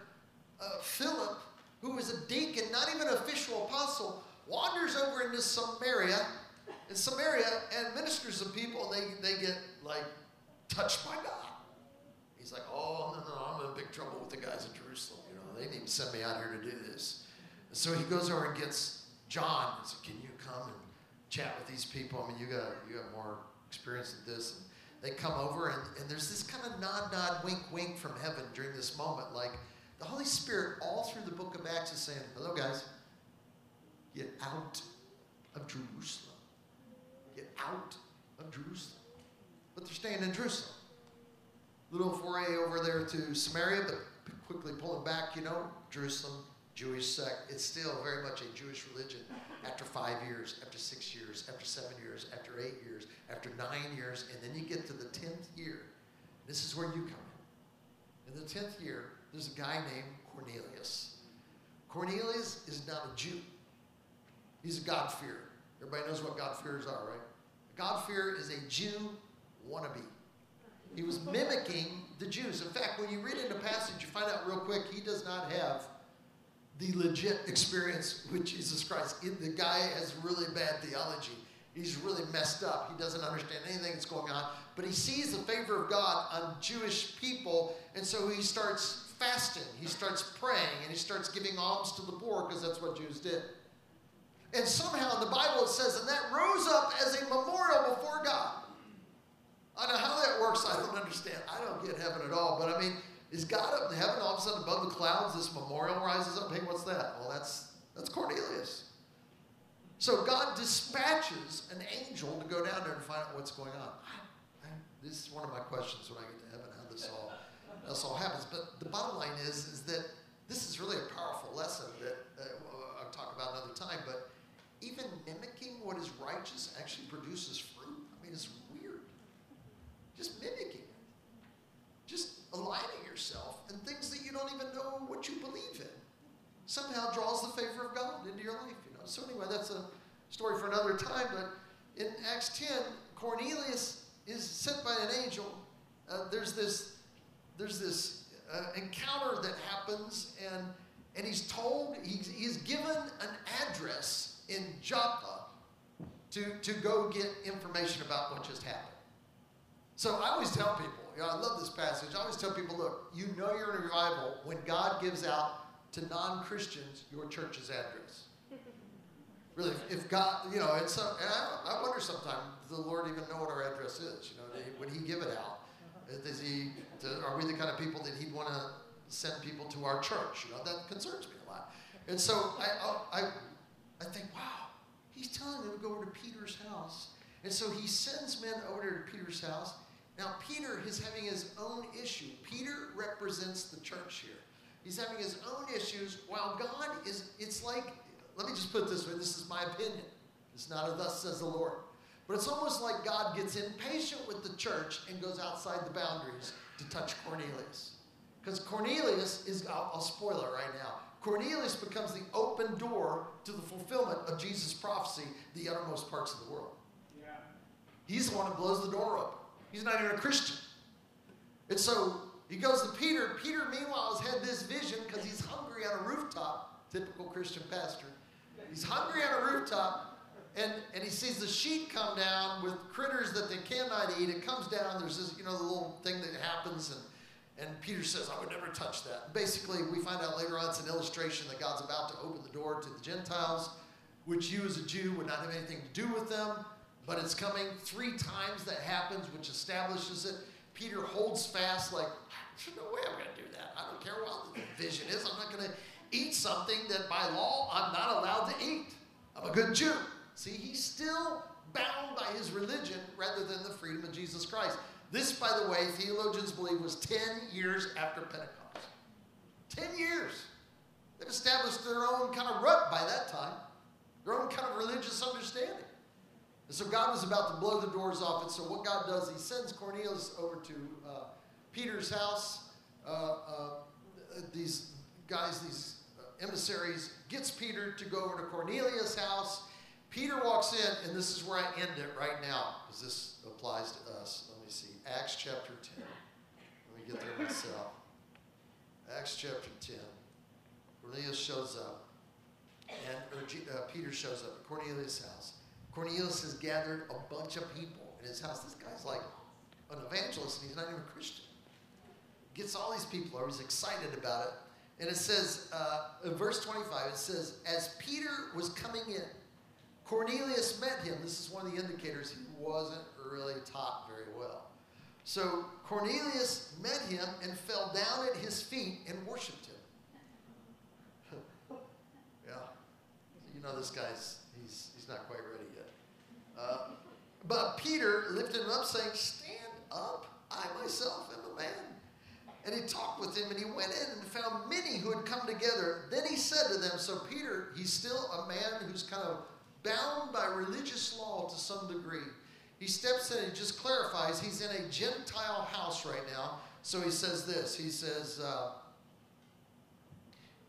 uh, Philip, who was a deacon, not even an official apostle, wanders over into Samaria, in Samaria, and ministers to people, and they, they get like touched by God. He's like, oh, no, no, I'm in big trouble with the guys in Jerusalem. You know, they to send me out here to do this. And so he goes over and gets John and says, Can you come and chat with these people. I mean, you got you got more experience than this. And they come over, and, and there's this kind of nod, nod, wink, wink from heaven during this moment. Like the Holy Spirit, all through the book of Acts, is saying, "Hello, guys, get out of Jerusalem. Get out of Jerusalem." But they're staying in Jerusalem. Little foray over there to Samaria, but quickly pulling back. You know, Jerusalem, Jewish sect. It's still very much a Jewish religion after five years, after six years, after seven years, after eight years, after nine years, and then you get to the 10th year. This is where you come in. In the 10th year, there's a guy named Cornelius. Cornelius is not a Jew, he's a God-fearer. Everybody knows what God-fearers are, right? God-fearer is a Jew wannabe. He was mimicking the Jews. In fact, when you read in the passage, you find out real quick he does not have the legit experience with Jesus Christ. The guy has really bad theology. He's really messed up. He doesn't understand anything that's going on. But he sees the favor of God on Jewish people, and so he starts fasting. He starts praying, and he starts giving alms to the poor because that's what Jews did. And somehow in the Bible it says, and that rose up as a memorial before God. I know how that works. I don't understand. I don't get heaven at all. But I mean, is God up in heaven all of a sudden above the clouds? This memorial rises up. Hey, what's that? Well, that's that's Cornelius. So God dispatches an angel to go down there and find out what's going on. I, I, this is one of my questions when I get to heaven, how this all this all happens. But the bottom line is is that this is really a powerful lesson that uh, I'll talk about another time. But even mimicking what is righteous actually produces fruit. I mean, it's weird. Just mimicking it. Just aligning yourself and things that you don't even know what you believe in somehow draws the favor of God into your life, you know. So anyway, that's a story for another time, but in Acts 10, Cornelius is sent by an angel. Uh, there's this there's this uh, encounter that happens and and he's told he's, he's given an address in Joppa to, go get information about what just happened. So I always tell people, you know, I love this passage. I always tell people, look, you know you're in a revival when God gives out to non-Christians your church's address. Really, if God, you know, it's, uh, and I, I wonder sometimes, does the Lord even know what our address is? You know, would He give it out? Is He, are we the kind of people that He'd want to send people to our church? You know, that concerns me a lot. And so I, I, I think, wow, He's telling them to go over to Peter's house. And so He sends men over to Peter's house. Now, Peter is having his own issue. Peter represents the church here. He's having his own issues while God is, it's like, let me just put it this way this is my opinion. It's not a thus says the Lord. But it's almost like God gets impatient with the church and goes outside the boundaries to touch Cornelius. Because Cornelius is, I'll, I'll spoil it right now. Cornelius becomes the open door to the fulfillment of Jesus' prophecy, the uttermost parts of the world. Yeah. He's the one who blows the door open. He's not even a Christian. And so he goes to Peter. Peter, meanwhile, has had this vision because he's hungry on a rooftop. Typical Christian pastor. He's hungry on a rooftop, and, and he sees the sheet come down with critters that they cannot eat. It comes down. There's this, you know, the little thing that happens, and, and Peter says, I would never touch that. Basically, we find out later on it's an illustration that God's about to open the door to the Gentiles, which you as a Jew would not have anything to do with them but it's coming three times that happens, which establishes it. Peter holds fast, like, there's no way I'm going to do that. I don't care what the vision is. I'm not going to eat something that by law I'm not allowed to eat. I'm a good Jew. See, he's still bound by his religion rather than the freedom of Jesus Christ. This, by the way, theologians believe was 10 years after Pentecost. 10 years. They've established their own kind of rut by that time, their own kind of religious understanding. And so God was about to blow the doors off. And so what God does, he sends Cornelius over to uh, Peter's house. Uh, uh, these guys, these uh, emissaries, gets Peter to go over to Cornelius' house. Peter walks in, and this is where I end it right now, because this applies to us. Acts chapter 10. Let me get there myself. Acts chapter 10. Cornelius shows up, and or, uh, Peter shows up at Cornelius' house. Cornelius has gathered a bunch of people in his house. This guy's like an evangelist and he's not even a Christian. Gets all these people over, he's excited about it. And it says, uh, in verse 25, it says, As Peter was coming in, Cornelius met him. This is one of the indicators he wasn't really taught. So Cornelius met him and fell down at his feet and worshiped him. <laughs> yeah. You know this guy's, he's, he's not quite ready yet. Uh, but Peter lifted him up, saying, Stand up, I myself am a man. And he talked with him, and he went in and found many who had come together. Then he said to them, So Peter, he's still a man who's kind of bound by religious law to some degree. He steps in and just clarifies he's in a Gentile house right now. So he says this He says, uh,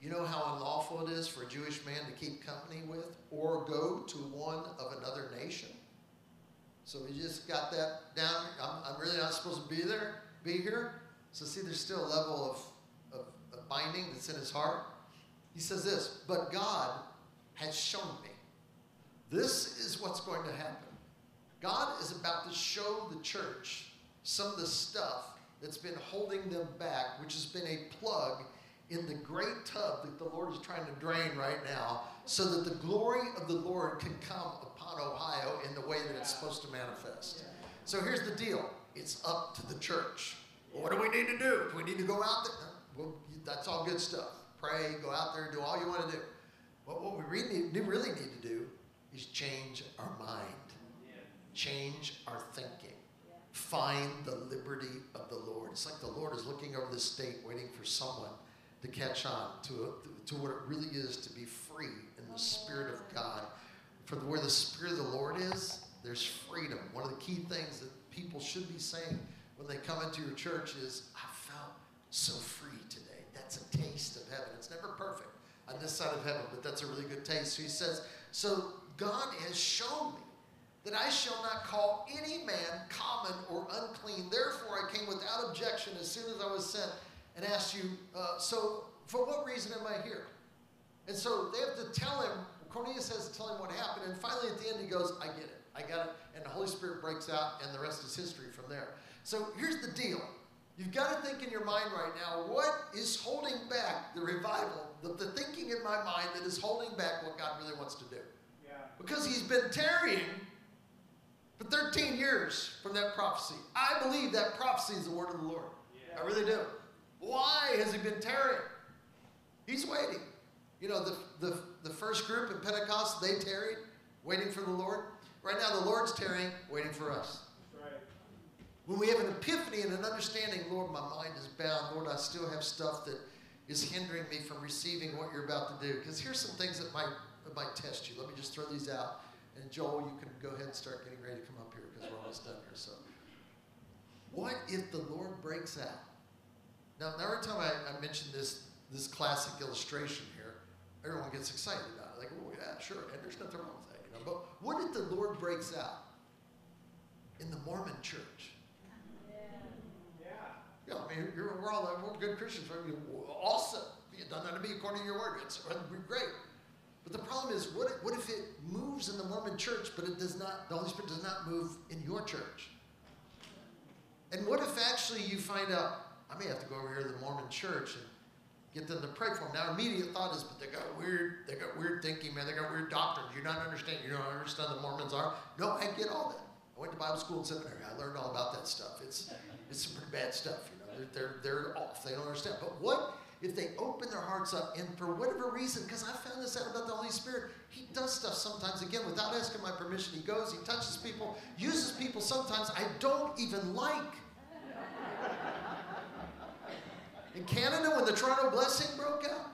You know how unlawful it is for a Jewish man to keep company with or go to one of another nation? So we just got that down. I'm, I'm really not supposed to be there, be here. So see, there's still a level of, of, of binding that's in his heart. He says this, but God has shown me. This is what's going to happen. God is about to show the church some of the stuff that's been holding them back, which has been a plug in the great tub that the Lord is trying to drain right now, so that the glory of the Lord can come upon Ohio in the way that it's supposed to manifest. So here's the deal it's up to the church. Well, what do we need to do? Do we need to go out there? Well, that's all good stuff. Pray, go out there, do all you want to do. But what we really really need to do is change our mind, change our thinking, find the liberty of the Lord. It's like the Lord is looking over the state, waiting for someone to catch on to, to what it really is to be free in the Spirit of God. For where the Spirit of the Lord is, there's freedom. One of the key things that people should be saying when they come into your church is, I felt so free today. That's a taste of heaven. It's never perfect on this side of heaven, but that's a really good taste. So he says, So God has shown that I shall not call any man common or unclean. Therefore, I came without objection as soon as I was sent and asked you, uh, So for what reason am I here? And so they have to tell him, Cornelius has to tell him what happened. And finally, at the end, he goes, I get it. I got it. And the Holy Spirit breaks out, and the rest is history from there. So here's the deal. You've got to think in your mind right now what is holding back the revival, the, the thinking in my mind that is holding back what God really wants to do. Yeah. Because he's been tarrying for 13 years from that prophecy. I believe that prophecy is the word of the Lord. Yeah. I really do. Why has he been tarrying? He's waiting. You know, the, the, the first group in Pentecost, they tarried, waiting for the Lord. Right now, the Lord's tarrying, waiting for us. When we have an epiphany and an understanding, Lord, my mind is bound. Lord, I still have stuff that is hindering me from receiving what you're about to do. Because here's some things that might, that might test you. Let me just throw these out. And Joel, you can go ahead and start getting ready to come up here because we're almost done here. So, what if the Lord breaks out? Now, every time I, I mention this, this classic illustration here, everyone gets excited about it. Like, oh, yeah, sure. And there's nothing wrong with that. You know? But what if the Lord breaks out in the Mormon church? Yeah, Yeah. I mean, you're, we're all we're good Christians. Right? Awesome. You've done that to me according to your word. It's great. But the problem is, what if, what if it moves in the Mormon church, but it does not, the Holy Spirit does not move in your church? And what if actually you find out, I may have to go over here to the Mormon church and get them to pray for them. Now, immediate thought is, but they got weird, they got weird thinking, man. They got weird doctrines. You don't understand. You don't understand the Mormons are. No, I get all that. I went to Bible school and seminary. I learned all about that stuff. It's, it's some pretty bad stuff. You they're, they're, they're off. They don't understand. But what if they open their hearts up and for whatever reason, because I found this out about the Holy Spirit, He does stuff sometimes, again, without asking my permission. He goes, He touches people, uses people sometimes I don't even like. In Canada, when the Toronto Blessing broke out,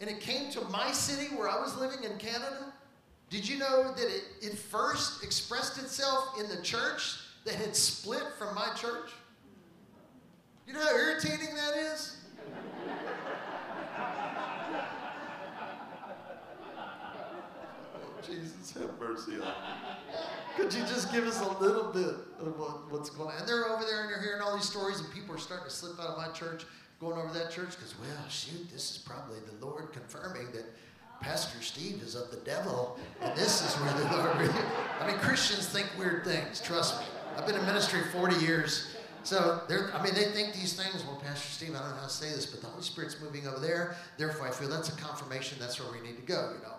and it came to my city where I was living in Canada, did you know that it, it first expressed itself in the church that had split from my church? You know how irritating that is? Jesus, have mercy on me. Could you just give us a little bit of what, what's going on? And they're over there and they're hearing all these stories, and people are starting to slip out of my church, going over that church, because, well, shoot, this is probably the Lord confirming that Pastor Steve is of the devil, and this is where the Lord. I mean, Christians think weird things, trust me. I've been in ministry 40 years. So they're, I mean, they think these things. Well, Pastor Steve, I don't know how to say this, but the Holy Spirit's moving over there. Therefore, I feel that's a confirmation. That's where we need to go. You know.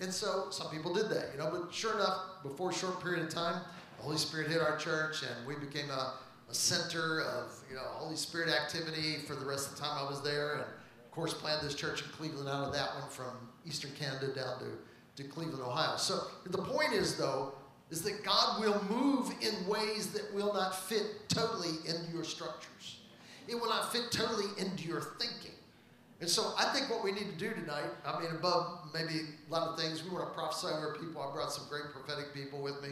And so some people did that. You know. But sure enough, before a short period of time, the Holy Spirit hit our church, and we became a, a center of you know Holy Spirit activity for the rest of the time I was there. And of course, planted this church in Cleveland out of that one from Eastern Canada down to to Cleveland, Ohio. So the point is, though, is that God will move in ways that will not fit totally into your structures. It will not fit totally into your thinking. And so I think what we need to do tonight, I mean, above maybe a lot of things, we want to prophesy over people. I brought some great prophetic people with me.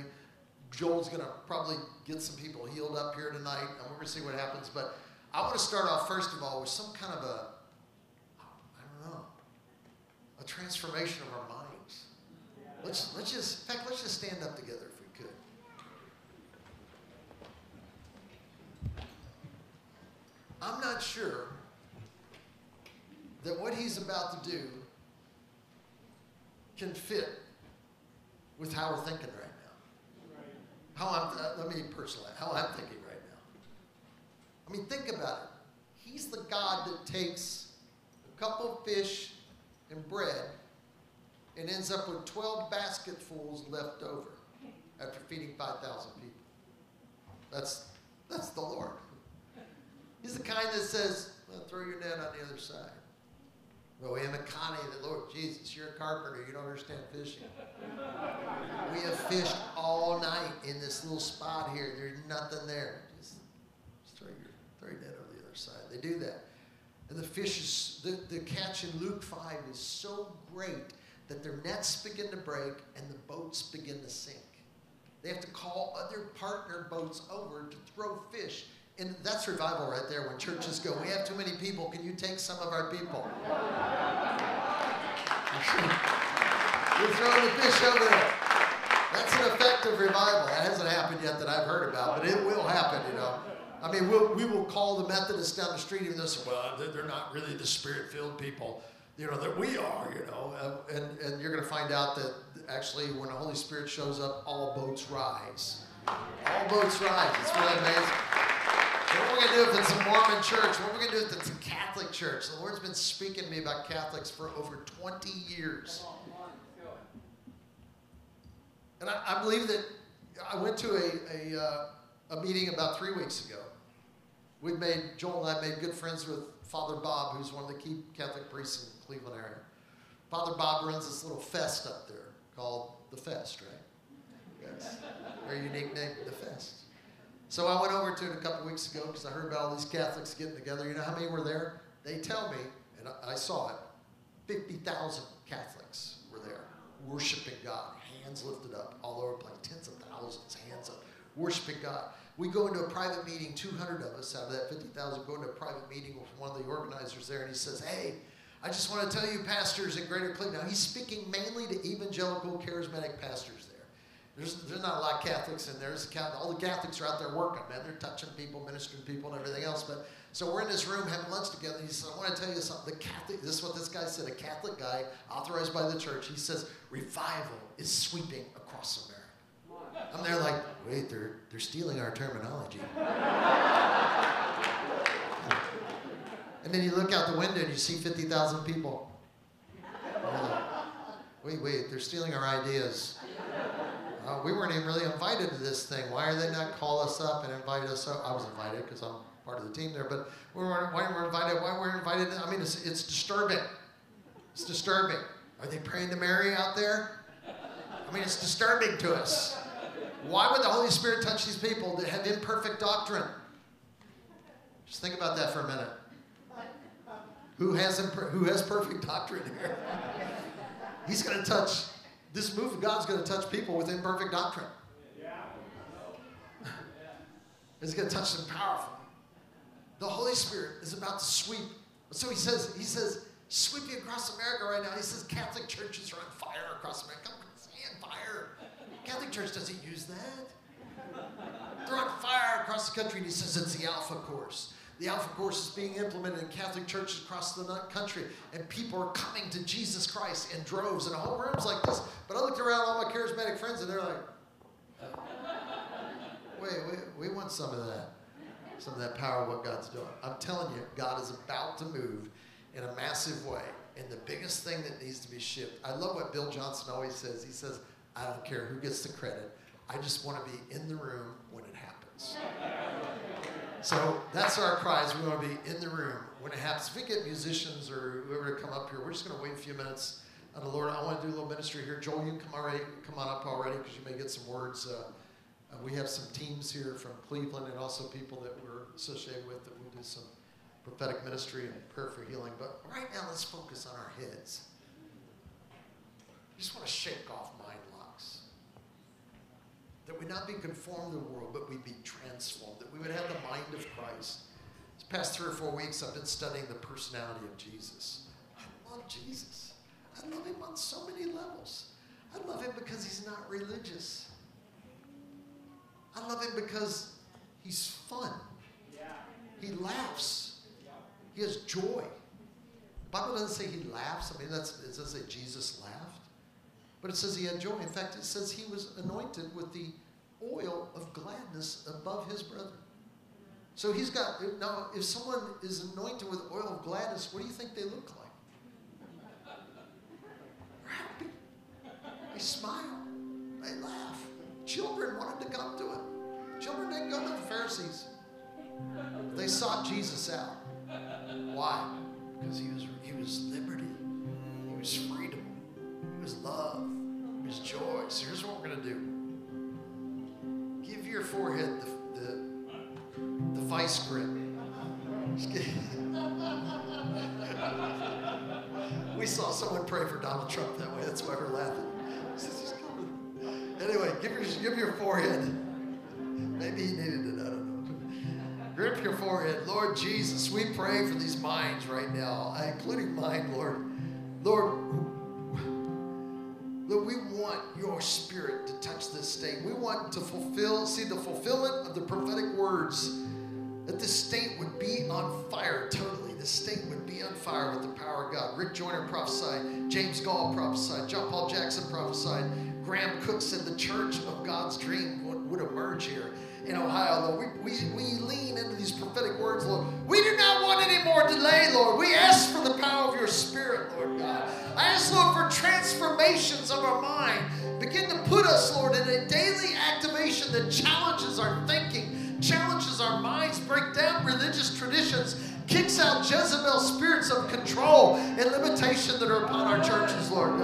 Joel's going to probably get some people healed up here tonight, and we're going to see what happens. But I want to start off, first of all, with some kind of a, I don't know, a transformation of our minds. Let's, let's just, in fact, let's just stand up together if we could. I'm not sure that what he's about to do can fit with how we're thinking right now. How I'm, uh, let me personalize, how I'm thinking right now. I mean, think about it. He's the God that takes a couple fish and bread and ends up with 12 basketfuls left over after feeding 5,000 people. That's, that's the Lord. He's the kind that says, well, throw your net on the other side. A Connie that, Lord Jesus, you're a carpenter. You don't understand fishing. <laughs> we have fished all night in this little spot here. There's nothing there. Just, just throw, your, throw your net over the other side. They do that. And the fish is, the, the catch in Luke 5 is so great that their nets begin to break and the boats begin to sink. They have to call other partner boats over to throw fish and that's revival right there when churches go, we have too many people, can you take some of our people? <laughs> You're throwing the fish over there. That's an effective revival. That hasn't happened yet that I've heard about, but it will happen, you know. I mean, we'll, we will call the Methodists down the street even though say, well, they're not really the spirit-filled people, you know, that we are, you know. And, and you're going to find out that actually when the Holy Spirit shows up, all boats rise. All boats rise. It's really amazing. What we're going to do if it's a Mormon church, what we're going to do if it's a Catholic church. The Lord's been speaking to me about Catholics for over 20 years. And I, I believe that I went to a, a, uh, a meeting about three weeks ago. We've made, Joel and I made good friends with Father Bob, who's one of the key Catholic priests in the Cleveland area. Father Bob runs this little fest up there called The Fest, right? Yes. Very unique name, The Fest. So I went over to it a couple weeks ago because I heard about all these Catholics getting together. You know how many were there? They tell me, and I, saw it, 50,000 Catholics were there worshiping God, hands lifted up all over the place, tens of thousands, hands up, worshiping God. We go into a private meeting, 200 of us out of that 50,000 go into a private meeting with one of the organizers there, and he says, Hey, I just want to tell you, pastors in Greater Cleveland. Now, he's speaking mainly to evangelical charismatic pastors. There's, there's not a lot of Catholics in there. all the Catholics are out there working, man. They're touching people, ministering people, and everything else. But so we're in this room having lunch together. He said, I want to tell you something. The Catholic, this is what this guy said, a Catholic guy authorized by the church. He says, revival is sweeping across America. I'm there like, wait, they're, they're stealing our terminology. <laughs> and then you look out the window and you see 50,000 people. Like, wait, wait, they're stealing our ideas. Uh, we weren't even really invited to this thing. Why are they not call us up and invite us up? I was invited because I'm part of the team there, but we weren't, why weren't invited? Why weren't invited? I mean, it's, it's disturbing. It's disturbing. Are they praying to Mary out there? I mean, it's disturbing to us. Why would the Holy Spirit touch these people that have imperfect doctrine? Just think about that for a minute. Who has, imper- who has perfect doctrine here? He's going to touch this move of God's going to touch people with imperfect doctrine. It's going to touch them powerfully. The Holy Spirit is about to sweep. So he says, he says, sweeping across America right now. He says Catholic churches are on fire across America. Come on, on fire. Catholic Church doesn't use that. They're on fire across the country. And he says it's the Alpha Course. The Alpha Course is being implemented in Catholic churches across the country, and people are coming to Jesus Christ in droves, and whole rooms like this. But I looked around all my charismatic friends, and they're like, uh, wait, we, we want some of that. Some of that power of what God's doing. I'm telling you, God is about to move in a massive way. And the biggest thing that needs to be shifted, I love what Bill Johnson always says. He says, I don't care who gets the credit. I just want to be in the room when it happens. So that's our prize. We want to be in the room when it happens. If we get musicians or whoever to come up here, we're just going to wait a few minutes. And the Lord, I want to do a little ministry here. Joel, you come already, come on up already because you may get some words. Uh, uh, we have some teams here from Cleveland and also people that we're associated with that will do some prophetic ministry and prayer for healing. But right now, let's focus on our heads. I just want to shake off mind. That we not be conformed to the world, but we be transformed. That we would have the mind of Christ. This past three or four weeks, I've been studying the personality of Jesus. I love Jesus. I love him on so many levels. I love him because he's not religious. I love him because he's fun. He laughs. He has joy. The Bible doesn't say he laughs. I mean, that's, it doesn't say Jesus laughed. But it says he had joy. In fact, it says he was anointed with the oil of gladness above his brethren. So he's got, now, if someone is anointed with oil of gladness, what do you think they look like? They're happy. They smile. They laugh. Children wanted to come to him. Children didn't go to the Pharisees. They sought Jesus out. Why? Because he was, he was liberty. He was freedom. He was love. He was joy. So here's what we're going to do. Give your forehead the, the, the vice grip. We saw someone pray for Donald Trump that way. That's why we're laughing. Anyway, give your, give your forehead. Maybe he needed it. I don't know. Grip your forehead. Lord Jesus, we pray for these minds right now, including mine, Lord. Lord, Lord, we want your spirit to touch this state. We want to fulfill, see the fulfillment of the prophetic words that this state would be on fire totally. This state would be on fire with the power of God. Rick Joyner prophesied, James Goll prophesied, John Paul Jackson prophesied, Graham Cooke said the church of God's dream would, would emerge here in Ohio, Lord. We, we, we lean into these prophetic words, Lord. We do not want any more delay, Lord. We ask for the power of your spirit, Lord God. I ask, Lord, for transformations of our mind. Begin to put us, Lord, in a daily activation that challenges our thinking, challenges our minds, break down religious traditions, kicks out Jezebel spirits of control and limitation that are upon our churches, Lord God.